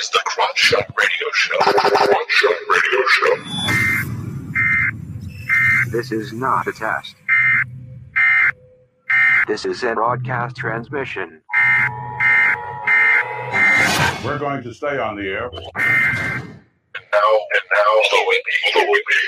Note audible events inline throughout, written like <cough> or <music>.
is the Crotch Shot Radio Show. Crotch Shot Radio Show. This is not a test. This is a broadcast transmission. We're going to stay on the air. And now, and now, the Whippy, the Whippy.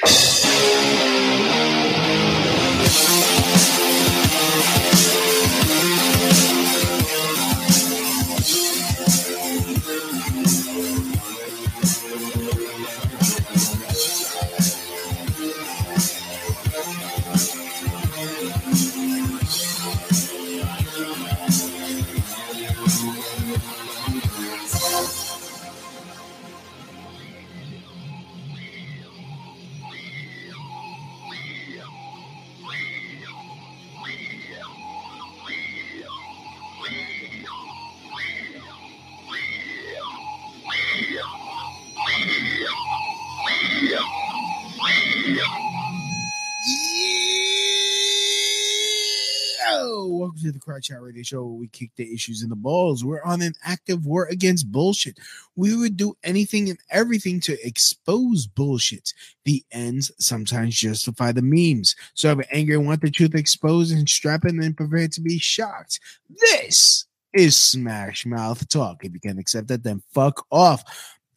Crotch Shot Radio Show where we kick the issues in the balls. We're on an active war against bullshit. We would do anything and everything to expose bullshit. The ends sometimes justify the memes. So if angry and want the truth exposed and strap in and prepare to be shocked. This is Smash Mouth Talk. If you can't accept that, then fuck off.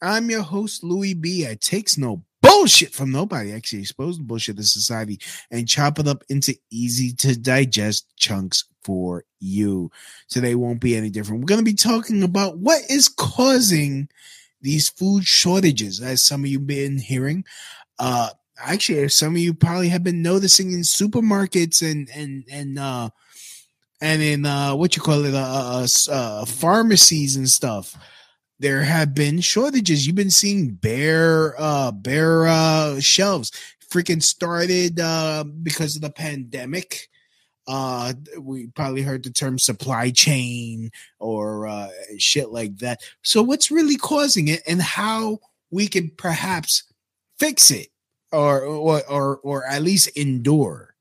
I'm your host, Louie B. I takes no bullshit from nobody. I Actually, expose the bullshit of society and chop it up into easy to digest chunks for you. Today won't be any different. We're going to be talking about what is causing these food shortages, as some of you been hearing. Uh, actually, some of you probably have been noticing in supermarkets and and and uh, and in uh, what you call it, uh, uh, uh, pharmacies and stuff there have been shortages. You've been seeing bare uh bare uh shelves. Freaking started uh because of the pandemic. Uh we probably heard the term supply chain or uh shit like that. So what's really causing it and how we can perhaps fix it or or or, or at least endure.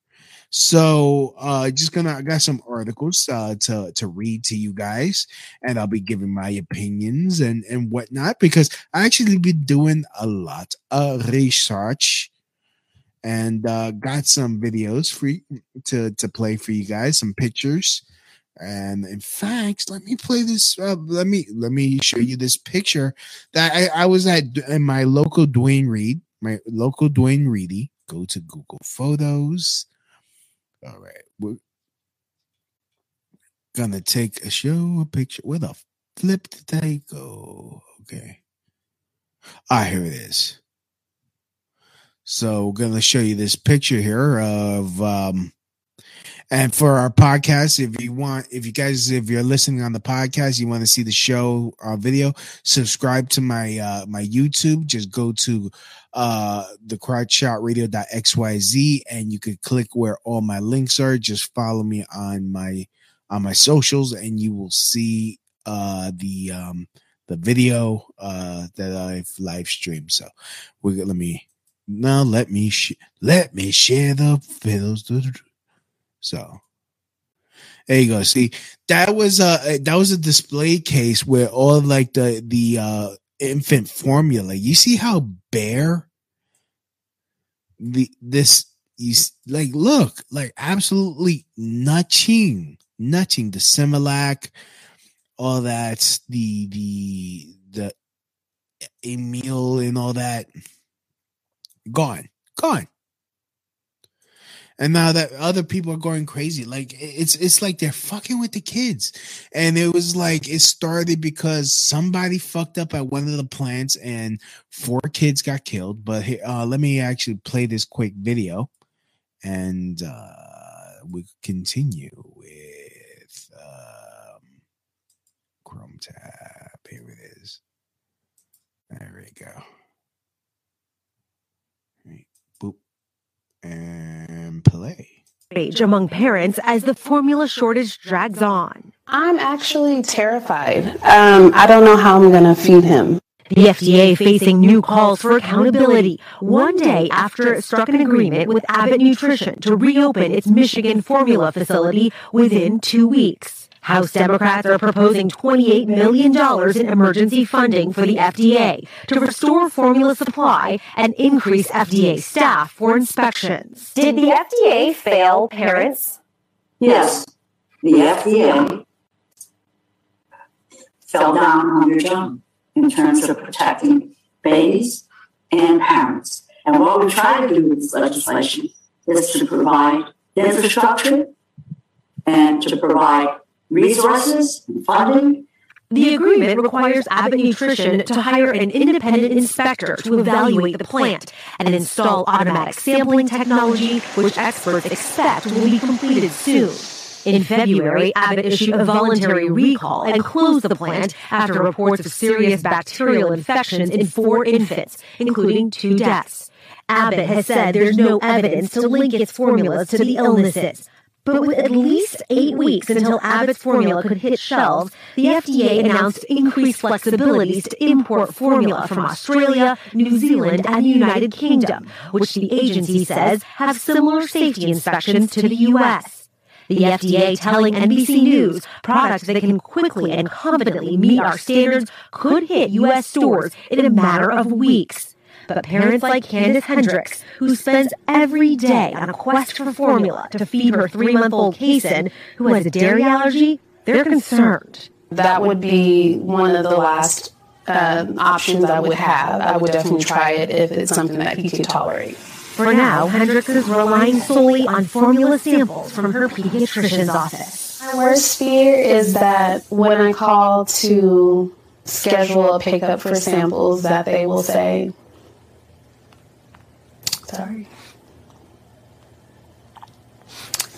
So uh just gonna I got some articles uh to to read to you guys and I'll be giving my opinions and and whatnot because I actually been doing a lot of research and uh got some videos for to to play for you guys, some pictures. And in fact, let me play this. Uh, let me let me show you this picture that I, I was at in my local Duane Reade, my local Dwayne Reedy. Go to Google Photos. All right, we're gonna take a show a picture. Where the flip did they go? Okay, ah, here it is. So we're gonna show you this picture here of um and for our podcast, if you want, if you guys, if you're listening on the podcast, you want to see the show uh, video, subscribe to my uh my YouTube. Just go to uh the crotchshotradio.xyz and you could click where all my links are. Just follow me on my on my socials and you will see uh the um the video uh that I've live streamed. So we let me now let me sh- let me share the videos. So there you go. See, that was a that was a display case where all like the the uh infant formula. You see how bare the this you like look like absolutely nothing, nothing. The Similac, all that, the the the Emil and all that, gone, gone. And now that other people are going crazy like it's it's like they're fucking with the kids. And it was like it started because somebody fucked up at one of the plants and four kids got killed. But uh, let me actually play this quick video and uh we continue with um chrome tab. Here it is. There we go outrage among parents as the formula shortage drags on. I'm actually terrified. Um, I don't know how I'm going to feed him. The FDA facing new calls for accountability one day after it struck an agreement with Abbott Nutrition to reopen its Michigan formula facility within two weeks. House Democrats are proposing $28 million in emergency funding for the FDA to restore formula supply and increase FDA staff for inspections. Did the FDA fail parents? Yes, the FDA fell down on their job in terms of protecting babies and parents. And what we try to do with this legislation is to provide infrastructure and to provide resources funding. The agreement requires Abbott Nutrition to hire an independent inspector to evaluate the plant and install automatic sampling technology, which experts expect will be completed soon. In February, Abbott issued a voluntary recall and closed the plant after reports of serious bacterial infections in four infants, including two deaths. Abbott has said there's no evidence to link its formulas to the illnesses. But with at least eight weeks until Abbott's formula could hit shelves, the FDA announced increased flexibilities to import formula from Australia, New Zealand, and the United Kingdom, which the agency says have similar safety inspections to the U.S. The FDA telling NBC News products that can quickly and confidently meet our standards could hit U.S. stores in a matter of weeks. But parents like Candace Hendricks, who spends every day on a quest for formula to feed her three month old Kason, who has a dairy allergy, they're concerned. That would be one of the last uh, options I would have. I would definitely try it if it's something that he could tolerate. For now, Hendricks is relying solely on formula samples from her pediatrician's office. My worst fear is that when I call to schedule a pickup for samples, that they will say, sorry,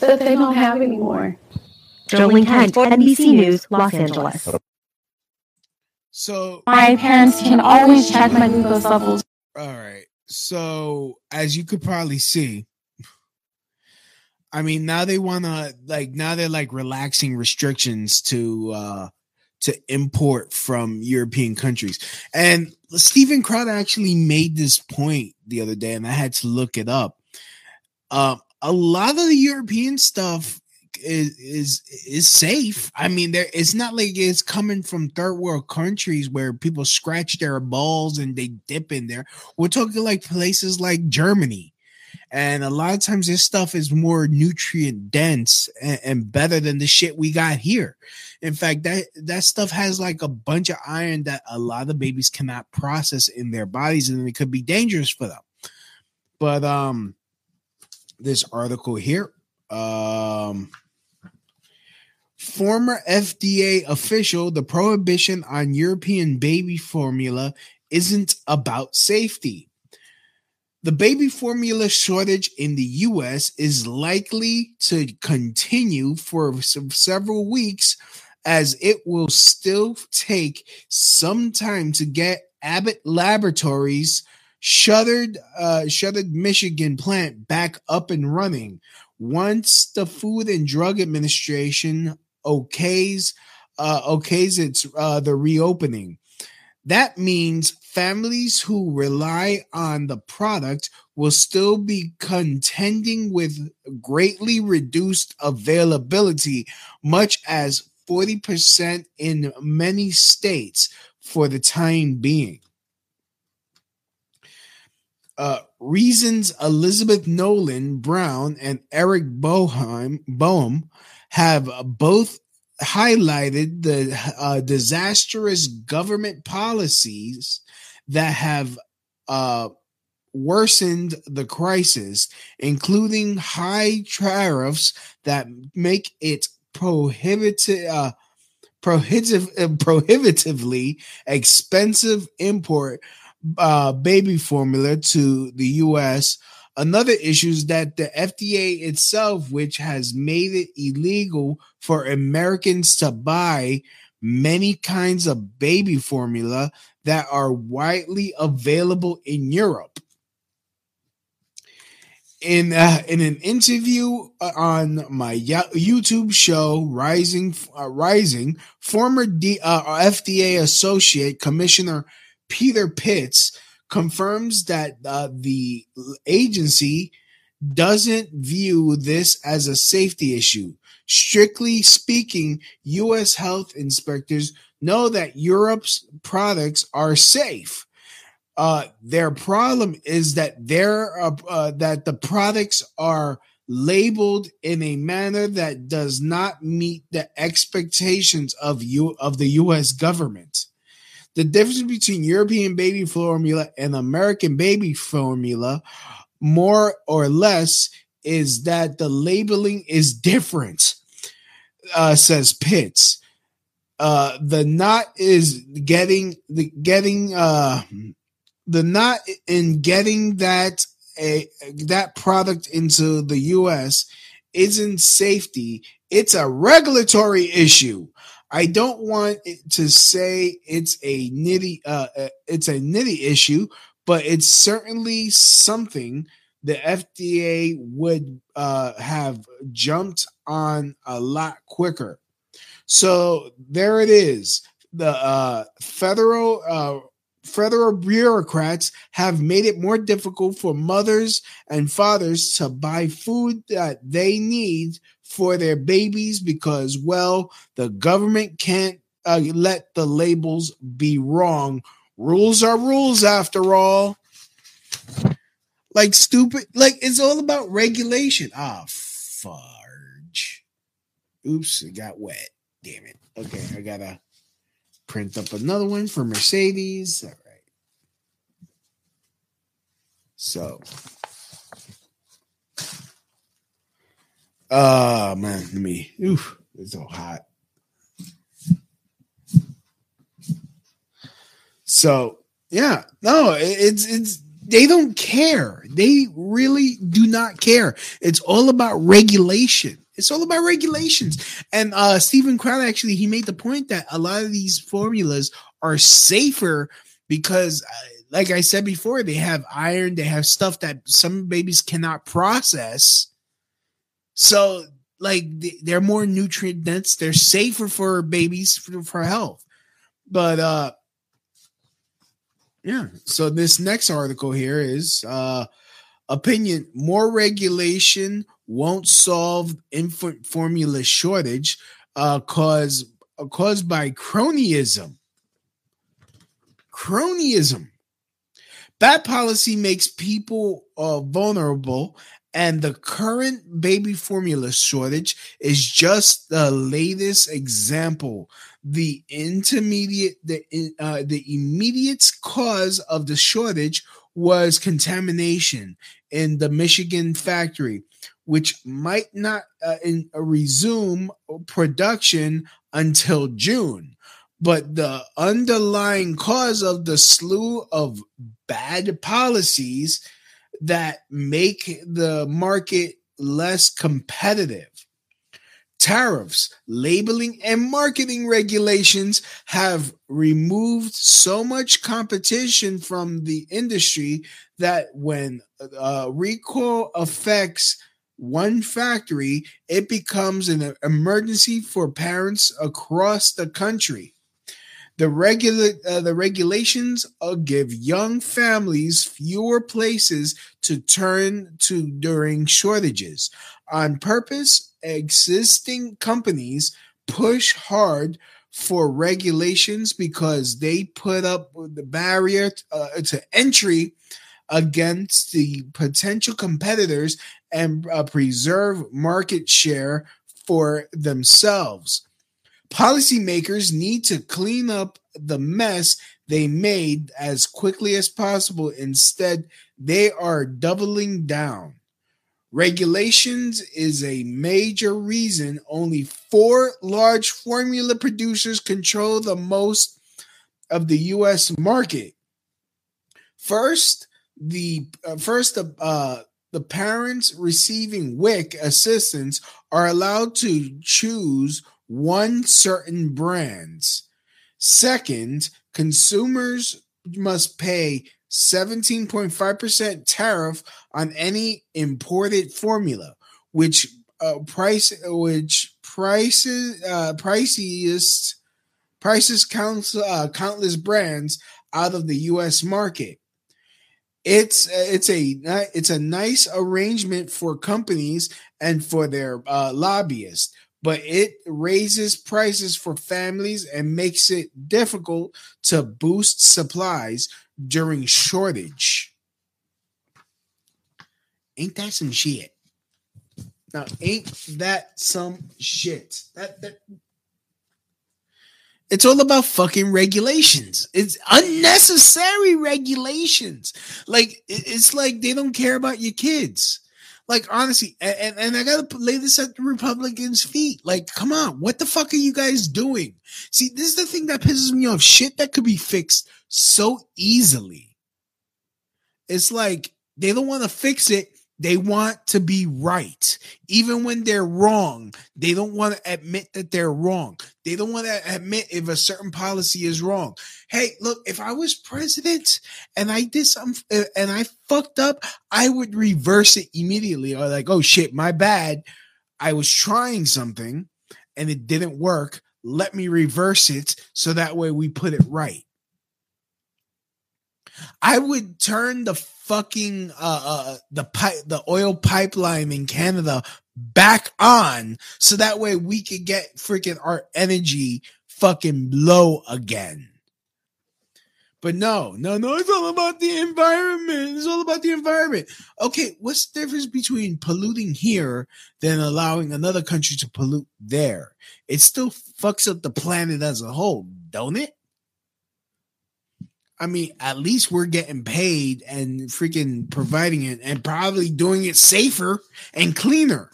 that they don't have anymore. Jo Ling Kent, NBC News, Los Angeles. So my parents can always check my glucose levels. All right. So as you could probably see, I mean, now they want to like now they're like relaxing restrictions to uh to import from European countries. And Steven Crowder actually made this point the other day, and I had to look it up. Um, a lot of the European stuff is is is safe. I mean, there it's not like it's coming from third world countries where people scratch their balls and they dip in there. We're talking like places like Germany. And a lot of times this stuff is more nutrient dense and, and better than the shit we got here. In fact, that that stuff has like a bunch of iron that a lot of babies cannot process in their bodies and it could be dangerous for them. But um this article here um former FDA official, the prohibition on European baby formula isn't about safety. The baby formula shortage in the US is likely to continue for several weeks as it will still take some time to get Abbott Laboratories shuttered uh, shuttered Michigan plant back up and running once the Food and Drug Administration okays uh, okays its uh, the reopening. That means families who rely on the product will still be contending with greatly reduced availability, much as 40% in many states for the time being. Uh, Reason's Elizabeth Nolan Brown and Eric Boehm, Boehm have both highlighted the uh, disastrous government policies that have uh, worsened the crisis, including high tariffs that make it prohibitive. Uh, prohibitive, uh, prohibitively expensive import uh, baby formula to the U.S. Another issue is that the FDA itself, which has made it illegal for Americans to buy many kinds of baby formula that are widely available in Europe. in uh, in an interview uh, on my YouTube show, Rising uh, Rising, former D, uh, FDA Associate Commissioner Peter Pitts confirms that uh, the agency doesn't view this as a safety issue. Strictly speaking, U.S. health inspectors know that Europe's products are safe. Uh, their problem is that they're uh, uh, that the products are labeled in a manner that does not meet the expectations of you of the U.S. government. The difference between European baby formula and American baby formula, more or less, is that the labeling is different. Uh, says Pitts. Uh, the knot is getting the getting uh the knot in getting that a that product into the US isn't safety, it's a regulatory issue. I don't want to say it's a nitty uh uh, it's a nitty issue, but it's certainly something the FDA would uh have jumped on a lot quicker. So there it is. The uh federal uh federal bureaucrats have made it more difficult for mothers and fathers to buy food that they need for their babies because, well, the government can't uh, let the labels be wrong. Rules are rules, after all. Like stupid, like it's all about regulation. Ah, fudge. Oops, it got wet. Damn it. Okay, I gotta print up another one for Mercedes. All right. So, oh man, let me. Oof, it's so hot. So yeah, no, it- it's it's they don't care. They really do not care. It's all about regulation. It's all about regulations. And uh Steven Crowder actually he made the point that a lot of these formulas are safer because uh, like I said before, they have iron, they have stuff that some babies cannot process. So like they- they're more nutrient dense, they're safer for babies for, for health. But uh yeah. So this next article here is uh opinion more regulation won't solve infant formula shortage uh cause uh, caused by cronyism. Cronyism. Bad policy makes people uh, vulnerable, and the current baby formula shortage is just the latest example. The intermediate, the uh, the immediate cause of the shortage was contamination in the Michigan factory, which might not uh, in, uh, resume production until June. But the underlying cause of the slew of bad policies that make the market less competitive. Tariffs, labeling, and marketing regulations have removed so much competition from the industry that when uh, recall affects one factory, it becomes an emergency for parents across the country. The regular uh, the regulations uh, give young families fewer places to turn to during shortages. On purpose, existing companies push hard for regulations because they put up the barrier uh, to entry against the potential competitors and uh, preserve market share for themselves. Policymakers need to clean up the mess they made as quickly as possible. Instead, they are doubling down. Regulations is a major reason only four large formula producers control the most of the US market. First, the uh, first uh, the parents receiving WIC assistance are allowed to choose one certain brands. Second, consumers must pay 17.5% tariff on any imported formula, which uh, price which prices uh, priciest prices counts uh, countless brands out of the U.S. market. It's it's a it's a nice arrangement for companies and for their uh, lobbyists, but it raises prices for families and makes it difficult to boost supplies during shortage. Ain't that some shit? Now, ain't that some shit? That that it's all about fucking regulations. It's unnecessary regulations. Like it's like they don't care about your kids. Like honestly, and, and I gotta lay this at the Republicans' feet. Like, come on, what the fuck are you guys doing? See, this is the thing that pisses me off. Shit that could be fixed so easily. It's like they don't want to fix it they want to be right. Even when they're wrong, they don't want to admit that they're wrong. They don't want to admit if a certain policy is wrong. Hey, look, if I was president and I did something and I fucked up, I would reverse it immediately. Or like, oh shit, my bad. I was trying something and it didn't work. Let me reverse it so that way we put it right. I would turn the fucking uh, uh the pipe the oil pipeline in Canada back on so that way we could get freaking our energy fucking low again. But no, no, no, it's all about the environment. It's all about the environment. Okay, what's the difference between polluting here than allowing another country to pollute there? It still fucks up the planet as a whole, don't it? I mean, at least we're getting paid and freaking providing it and probably doing it safer and cleaner.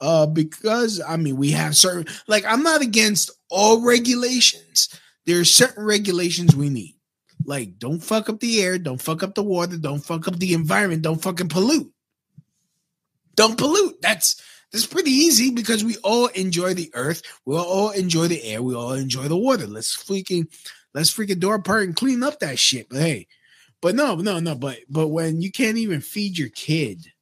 Uh, because I mean, we have certain like I'm not against all regulations. There are certain regulations we need. Like, don't fuck up the air, don't fuck up the water, don't fuck up the environment, don't fucking pollute. Don't pollute. That's that's pretty easy because we all enjoy the earth, we all enjoy the air, we all enjoy the water. Let's freaking let's freaking door apart and clean up that shit. But hey, but no, no, no. But but when you can't even feed your kid.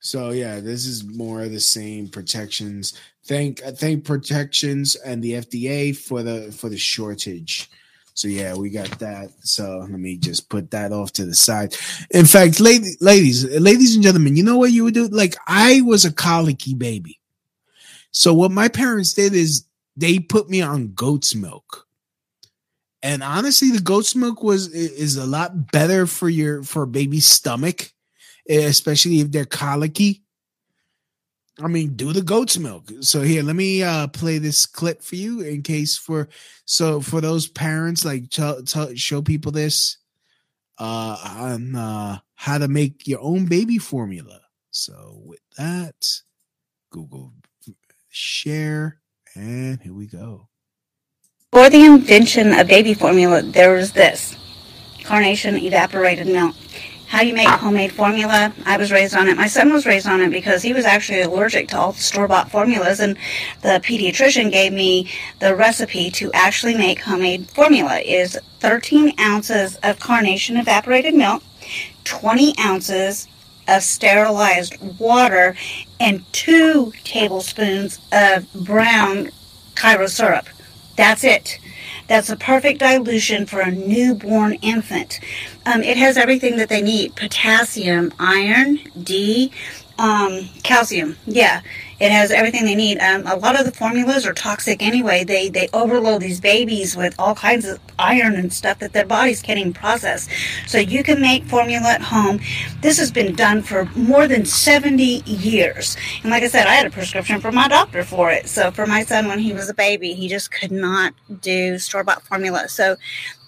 So yeah, this is more of the same protections. Thank uh, thank protections and the FDA for the for the shortage. So yeah, we got that. So let me just put that off to the side. In fact, ladies, ladies and gentlemen, you know what you would do? Like I was a colicky baby. So what my parents did is they put me on goat's milk. And honestly, the goat's milk was is a lot better for your for a baby's stomach, especially if they're colicky. I mean, do the goat's milk. So here, let me uh play this clip for you in case for so for those parents like t- t- show people this uh on uh how to make your own baby formula. So with that, Google share and here we go. For the invention of baby formula, there was this carnation evaporated milk. How you make homemade formula? I was raised on it. My son was raised on it because he was actually allergic to all the store bought formulas, and the pediatrician gave me the recipe to actually make homemade formula. Is 13 ounces of carnation evaporated milk, 20 ounces of sterilized water and two tablespoons of brown Karo syrup. That's it. That's a perfect dilution for a newborn infant. Um, it has everything that they need potassium, iron, D, um, calcium. Yeah, it has everything they need. Um, a lot of the formulas are toxic anyway. They they overload these babies with all kinds of iron and stuff that their bodies can't even process. So you can make formula at home. This has been done for more than 70 years. And like I said, I had a prescription from my doctor for it. So for my son when he was a baby, he just could not do store bought formula. So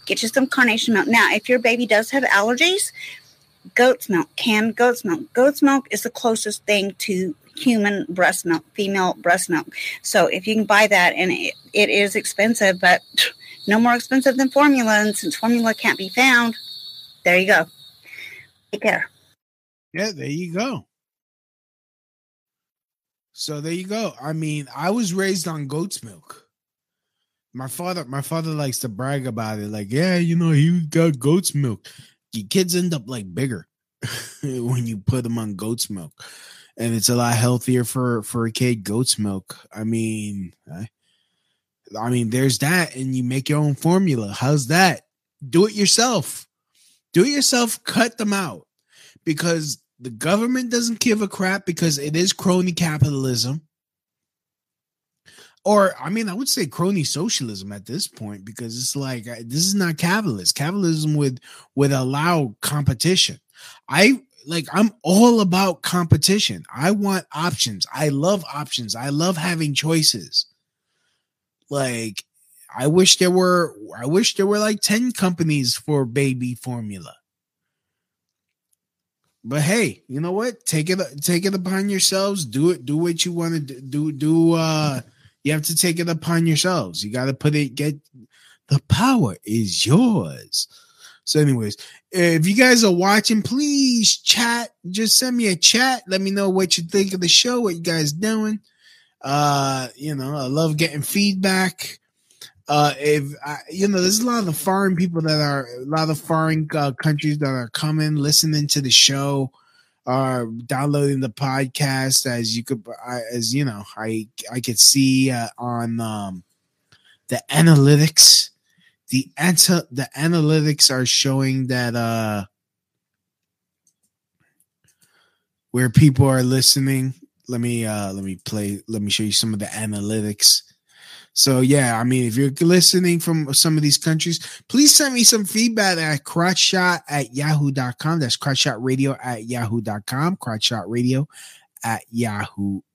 get you some carnation milk. Now, if your baby does have allergies, goat's milk, canned goat's milk. Goat's milk is the closest thing to human breast milk, female breast milk. So if you can buy that, and it, it is expensive, but <sniffs> no more expensive than formula. And since formula can't be found, there you go. Take care. Yeah, there you go. So there you go. I mean, I was raised on goat's milk. My father, my father likes to brag about it. Like, yeah, you know, he got goat's milk. Your kids end up like bigger <laughs> when you put them on goat's milk, and it's a lot healthier for for a kid. Goat's milk. I mean, I, I mean, there's that, and you make your own formula. How's that? Do it yourself. Do it yourself. Cut them out because the government doesn't give a crap because it is crony capitalism or I mean, I would say crony socialism at this point because it's like this is not capitalist. Capitalism would would allow competition. I like I'm all about competition. I want options. I love options. I love having choices. Like I wish there were I wish there were like 10 companies for baby formula. But hey, you know what? Take it take it upon yourselves. Do it do what you want to do do uh you have to take it upon yourselves. You got to put it, get the power is yours. So, anyways, if you guys are watching, please chat. Just send me a chat. Let me know what you think of the show, what you guys doing. Uh, you know, I love getting feedback. Uh, if I, you know, there's a lot of the foreign people that are a lot of foreign uh, countries that are coming, listening to the show are downloading the podcast as you could as you know i i could see uh, on um the analytics the anti the analytics are showing that uh where people are listening let me uh let me play let me show you some of the analytics so yeah, I mean, if you're listening from some of these countries, please send me some feedback at crotchshot at yahoo.com. That's crotchshotradio at yahoo.com. Crotchshotradio at yahoo.com.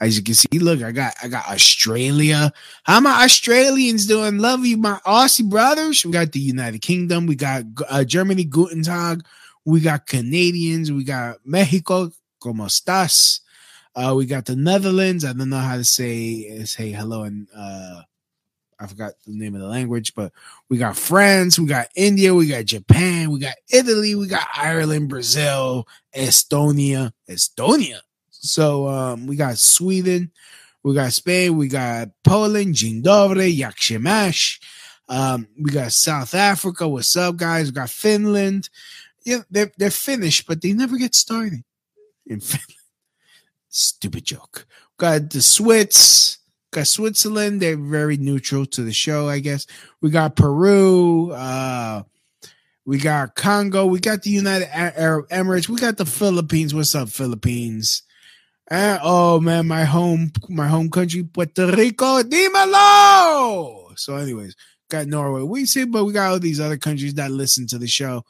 As you can see, look, I got I got Australia. How my Australians doing? Love you, my Aussie brothers. We got the United Kingdom. We got uh, Germany, Guten Tag. We got Canadians. We got Mexico. Como estás? Uh, we got the Netherlands. I don't know how to say say hello and uh, I forgot the name of the language, but we got France, we got India, we got Japan, we got Italy, we got Ireland, Brazil, Estonia, Estonia. So um, we got Sweden, we got Spain, we got Poland, się masz. Um, we got South Africa. What's up, guys? We got Finland. Yeah, they're they're finished, but they never get started in <laughs> Finland. Stupid joke. Got the Swiss. Got Switzerland. They're very neutral to the show, I guess. We got Peru. Uh, we got Congo. We got the United Arab Emirates. We got the Philippines. What's up, Philippines? Uh, oh man, my home, my home country, Puerto Rico. Dímelo. So, anyways, got Norway. We see, but we got all these other countries that listen to the show.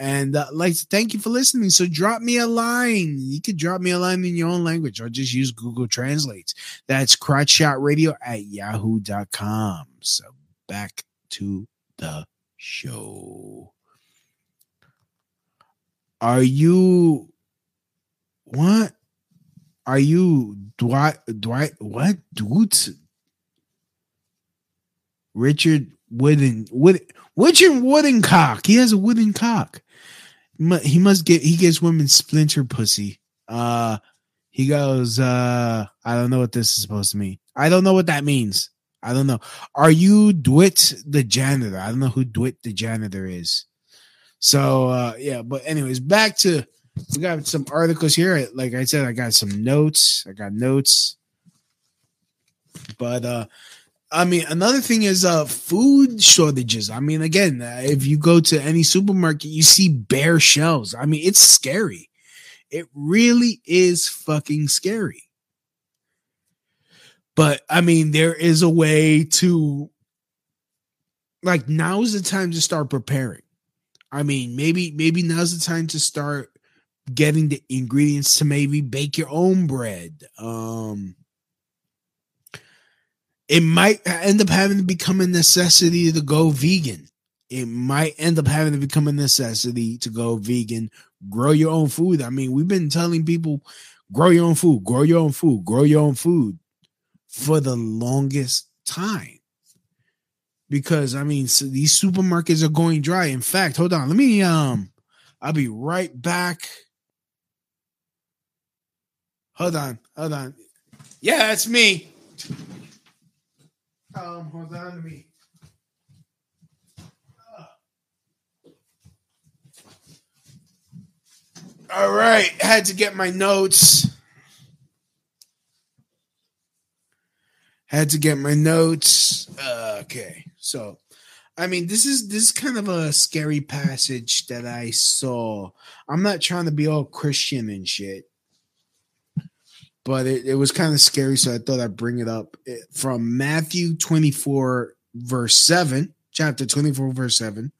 And uh, like, thank you for listening. So drop me a line. You could drop me a line in your own language or just use Google Translate. That's crotchshotradio at yahoo.com. So back to the show. Are you what? Are you Dwight Dwight what dude? Richard Wooden Wood Richard Wooden cock. He has a wooden cock he must get he gets women splinter pussy. Uh he goes, uh, I don't know what this is supposed to mean. I don't know what that means. I don't know. Are you Dwight the janitor? I don't know who Dwight the janitor is. So uh yeah, but anyways, back to we got some articles here. Like I said, I got some notes. I got notes. But uh I mean, another thing is uh food shortages. I mean, again, uh, if you go to any supermarket, you see bare shelves. I mean, it's scary. It really is fucking scary. But I mean, there is a way to like now is the time to start preparing. I mean, maybe maybe now's the time to start getting the ingredients to maybe bake your own bread. Um it might end up having to become a necessity to go vegan. It might end up having to become a necessity to go vegan, grow your own food. I mean, we've been telling people grow your own food, grow your own food, grow your own food for the longest time. Because I mean, so these supermarkets are going dry. In fact, hold on, let me um I'll be right back. Hold on, hold on. Yeah, that's me. Um, hold on to me. All right, had to get my notes. Had to get my notes. Uh, okay, so I mean, this is this is kind of a scary passage that I saw. I'm not trying to be all Christian and shit, but it, it was kind of scary, so I thought I'd bring it up It- from Matthew 24, verse 7, chapter 24, verse 7.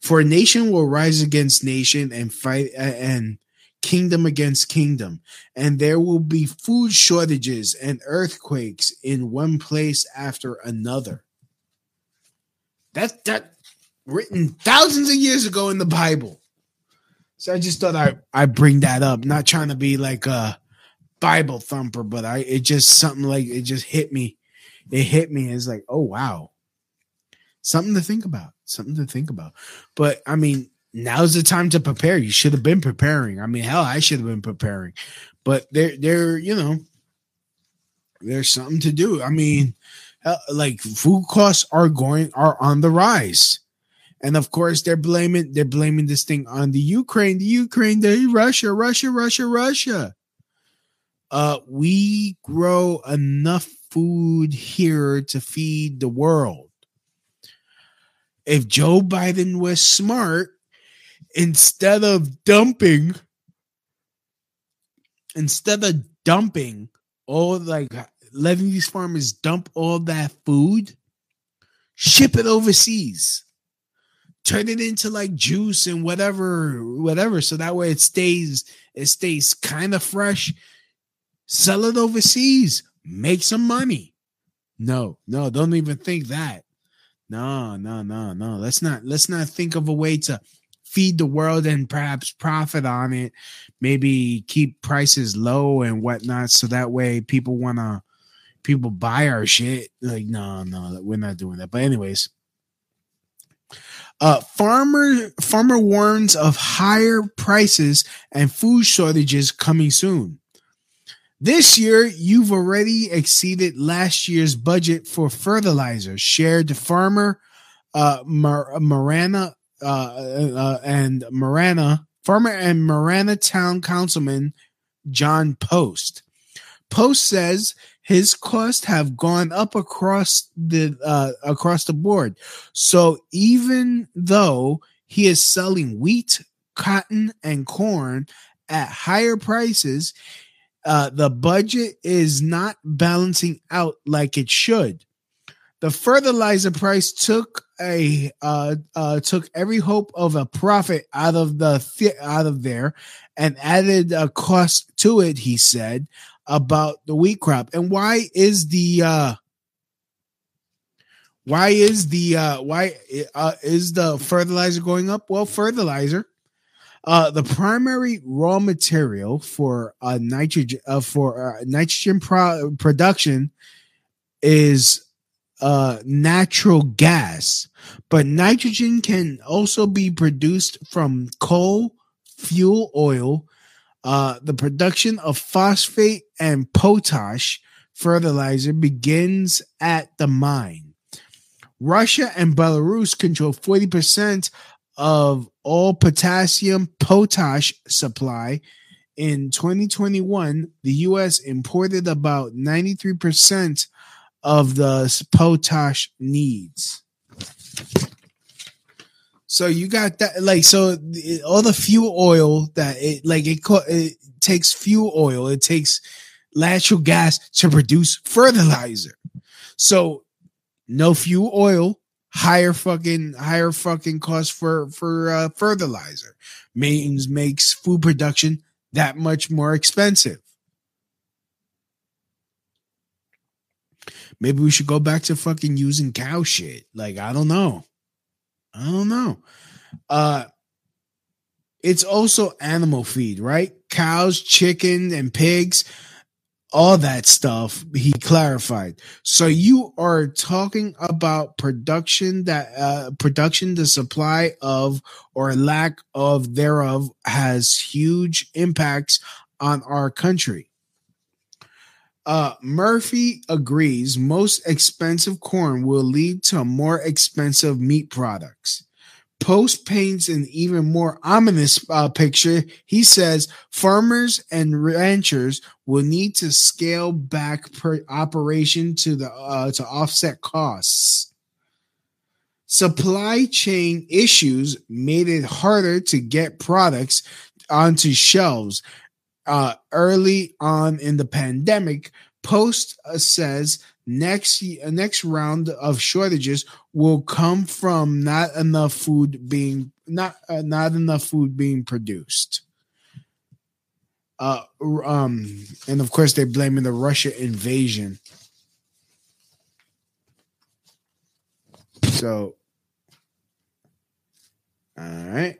For a nation will rise against nation and fight uh, and kingdom against kingdom, and there will be food shortages and earthquakes in one place after another. That that written thousands of years ago in the Bible. So I just thought I I bring that up, not trying to be like a Bible thumper, but I it just something like it just hit me. It hit me. It's like, oh wow. Something to think about. Something to think about. But I mean, now's the time to prepare. You should have been preparing. I mean, hell, I should have been preparing. But there, there, you know, there's something to do. I mean, like food costs are going are on the rise. And of course, they're blaming they're blaming this thing on the Ukraine, the Ukraine, the Russia, Russia, Russia, Russia. Uh, we grow enough food here to feed the world. If Joe Biden was smart, instead of dumping, instead of dumping all like letting these farmers dump all that food, ship it overseas turn it into like juice and whatever whatever so that way it stays it stays kind of fresh sell it overseas. Make some money. No no don't even think that. No no no no. Let's not let's not think of a way to feed the world and perhaps profit on it. Maybe keep prices low and whatnot so that way people want to people buy our shit. Like no no we're not doing that. But anyways uh, farmer farmer warns of higher prices and food shortages coming soon. This year, you've already exceeded last year's budget for fertilizer. Shared the farmer uh, Mar- Marana uh, uh, and Marana farmer and Marana town councilman John Post. Post says his costs have gone up across the uh, across the board. So even though he is selling wheat, cotton, and corn at higher prices, uh, the budget is not balancing out like it should. The fertilizer price took a uh, uh, took every hope of a profit out of the th- out of there, and added a cost to it. He said about the wheat crop and why is the uh why is the uh why uh, is the fertilizer going up well fertilizer uh the primary raw material for nitrogen uh, for uh, nitrogen pro- production is uh natural gas but nitrogen can also be produced from coal fuel oil uh, the production of phosphate and potash fertilizer begins at the mine. Russia and Belarus control 40% of all potassium potash supply. In 2021, the US imported about 93% of the potash needs. So you got that, like, so it, all the fuel oil that it, like, it, it takes fuel oil, it takes natural gas to produce fertilizer. So no fuel oil, higher fucking, higher fucking cost for, for, uh, fertilizer means makes food production that much more expensive. Maybe we should go back to fucking using cow shit. Like, I don't know. I don't know. Uh it's also animal feed, right? Cows, chicken, and pigs, all that stuff. He clarified. So you are talking about production that uh, production, the supply of or lack of thereof has huge impacts on our country. Uh, Murphy agrees most expensive corn will lead to more expensive meat products. Post paints an even more ominous uh, picture. He says farmers and ranchers will need to scale back per operation to the uh, to offset costs. Supply chain issues made it harder to get products onto shelves uh, early on in the pandemic. Post says next next round of shortages will come from not enough food being not uh, not enough food being produced. Uh, um, and of course they're blaming the Russia invasion. So, all right.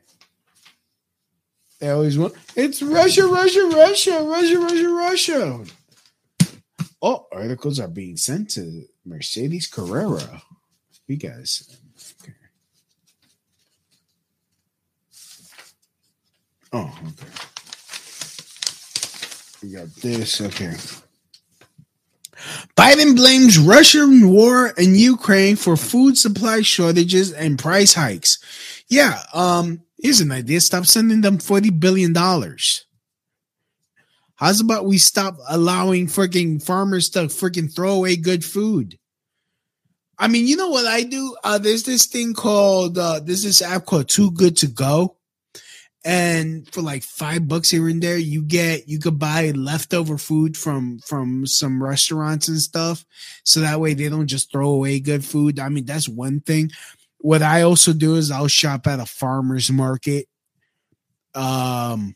They always want it's Russia, Russia, Russia, Russia, Russia, Russia. Oh, articles are being sent to Mercedes Carrera. You guys. Okay. Oh, okay. We got this. Okay. Biden blames Russian war in Ukraine for food supply shortages and price hikes. Yeah, um, here's an idea. Stop sending them $40 billion. How's about we stop allowing freaking farmers to freaking throw away good food? I mean, you know what I do? Uh, there's this thing called, uh, there's this app called Too Good to Go. And for like five bucks here and there, you get, you could buy leftover food from, from some restaurants and stuff. So that way they don't just throw away good food. I mean, that's one thing. What I also do is I'll shop at a farmer's market. Um,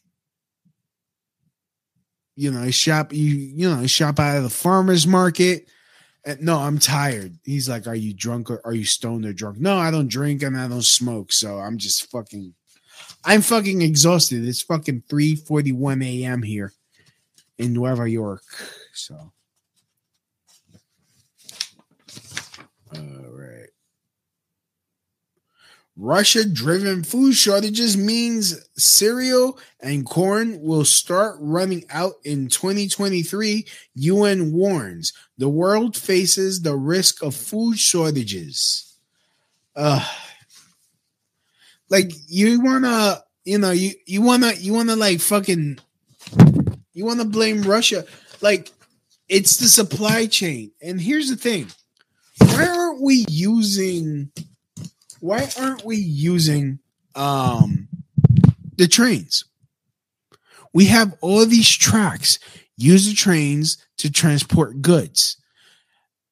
you know, I shop you you know, shop out of the farmer's market. And no, I'm tired. He's like, Are you drunk or are you stoned or drunk? No, I don't drink and I don't smoke. So I'm just fucking I'm fucking exhausted. It's fucking 3 41 a.m. here in Nueva York. So all right. Russia driven food shortages means cereal and corn will start running out in 2023, UN warns. The world faces the risk of food shortages. Uh like you wanna, you know, you you wanna you wanna like fucking you wanna blame Russia. Like it's the supply chain. And here's the thing. Why aren't we using why aren't we using um the trains? We have all these tracks. Use the trains to transport goods.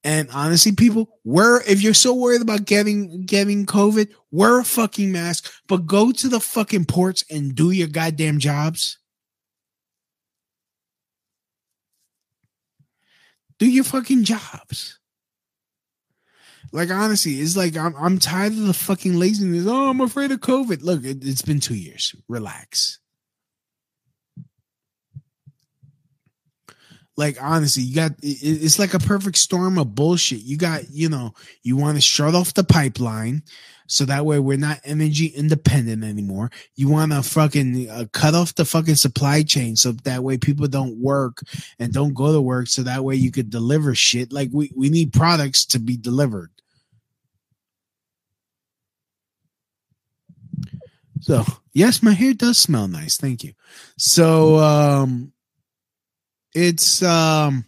And honestly, people, wear if you're so worried about getting getting COVID, wear a fucking mask, but go to the fucking ports and do your goddamn jobs. Do your fucking jobs. Like honestly, it's like I'm I'm tired of the fucking laziness. Oh, I'm afraid of COVID. Look, it, it's been two years. Relax. Like honestly, you got it, it's like a perfect storm of bullshit. You got you know you want to shut off the pipeline, so that way we're not energy independent anymore. You want to fucking uh, cut off the fucking supply chain, so that way people don't work and don't go to work, so that way you could deliver shit. Like we we need products to be delivered. So yes, my hair does smell nice. Thank you. So um it's um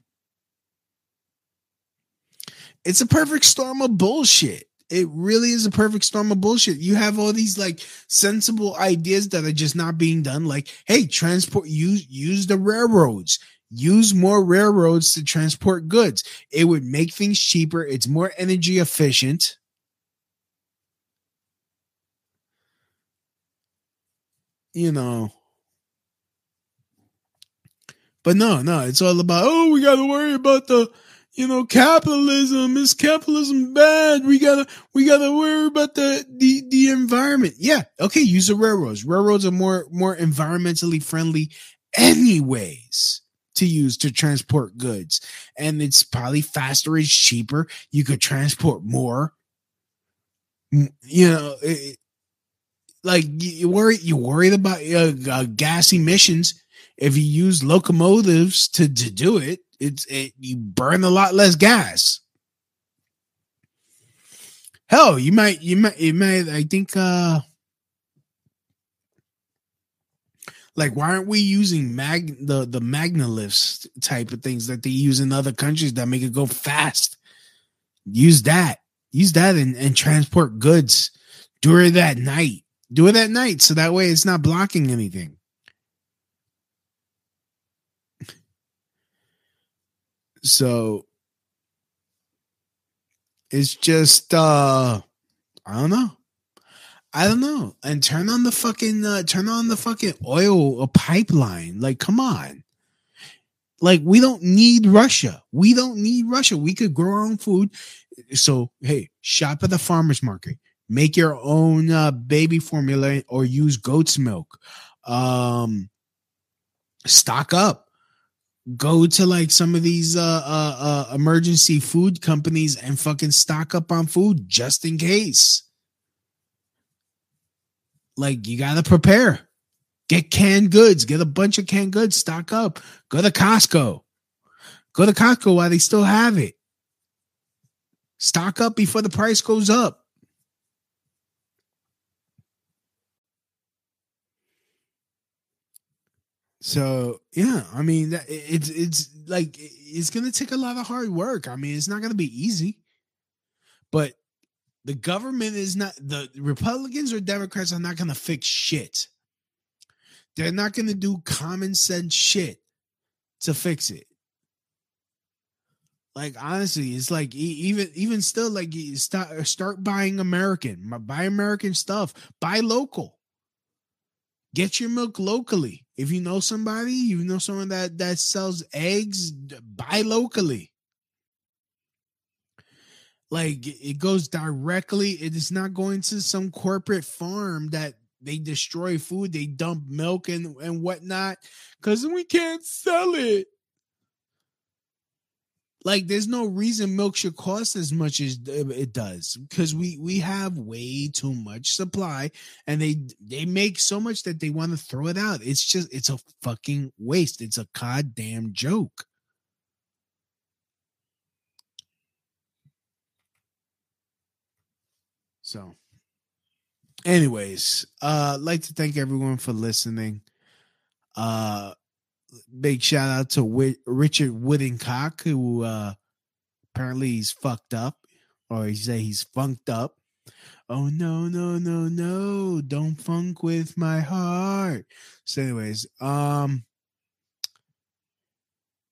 it's a perfect storm of bullshit. It really is a perfect storm of bullshit. You have all these like sensible ideas that are just not being done. Like, hey, transport use use the railroads. Use more railroads to transport goods. It would make things cheaper. It's more energy efficient. You know. But no, no, it's all about, oh, we got to worry about the, you know, capitalism. Is capitalism bad? We gotta, we gotta worry about the, the, the environment. Yeah. Okay. Use the railroads. Railroads are more, more environmentally friendly anyways to use to transport goods. And it's probably faster. It's cheaper. You could transport more. You know, it, like you worry you worried about uh, uh, gas emissions if you use locomotives to, to do it, it's it, you burn a lot less gas. Hell, you might you might you might I think uh like why aren't we using mag the the magnalifts type of things that they use in other countries that make it go fast? Use that. Use that and, and transport goods during that night. Do it at night so that way it's not blocking anything. <laughs> So it's just uh I don't know. I don't know. And turn on the fucking uh, turn on the fucking oil a pipeline. Like come on. Like we don't need Russia. We don't need Russia. We could grow our own food. So hey, shop at the farmers market. Make your own uh, baby formula or use goat's milk. Um stock up. Go to like some of these uh, uh uh emergency food companies and fucking stock up on food just in case. Like you gotta prepare. Get canned goods. Get a bunch of canned goods. Stock up. Go to costco. Go to costco while they still have it. Stock up before the price goes up So yeah, I mean, that- it's it's like it's gonna take a lot of hard work. I mean, it's not gonna be easy, but the government is not the Republicans or Democrats are not gonna fix shit. They're not gonna do common sense shit to fix it. Like honestly, it's like even even still, like start start buying American, buy American stuff, buy local get your milk locally. If you know somebody, you know someone that that sells eggs, buy locally. Like it goes directly, it is not going to some corporate farm that they destroy food, they dump milk and, and whatnot, because we can't sell it. Like there's no reason milk should cost as much as it does because we we have way too much supply and they they make so much that they want to throw it out. It's just it's a fucking waste. It's a goddamn joke. So anyways, uh like to thank everyone for listening. Uh big shout out to Wi- Richard Woodencock, who uh, apparently he's fucked up, or he say he's funked up. Oh no, no, no, no! Don't funk with my heart. So, anyways, um,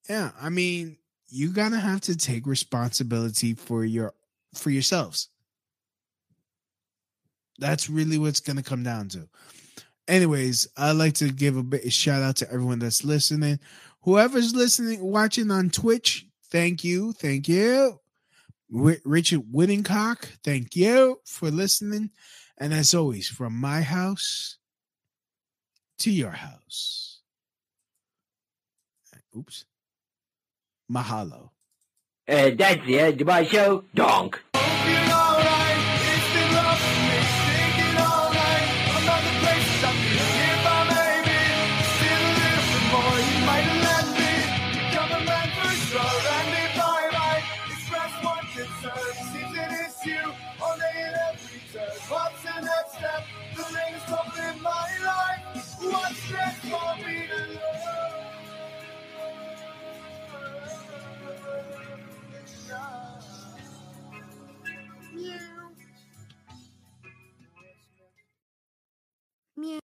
yeah, I mean, you gotta have to take responsibility for your for yourselves. That's really what's gonna come down to anyways, I'd like to give a bit a shout out to everyone that's listening. Whoever's listening, watching on Twitch, thank you, thank you. Ri- Richard Whittingcock, thank you for listening. And as always, from my house to your house. Oops. Mahalo. Uh, that's the end of my show. Donk.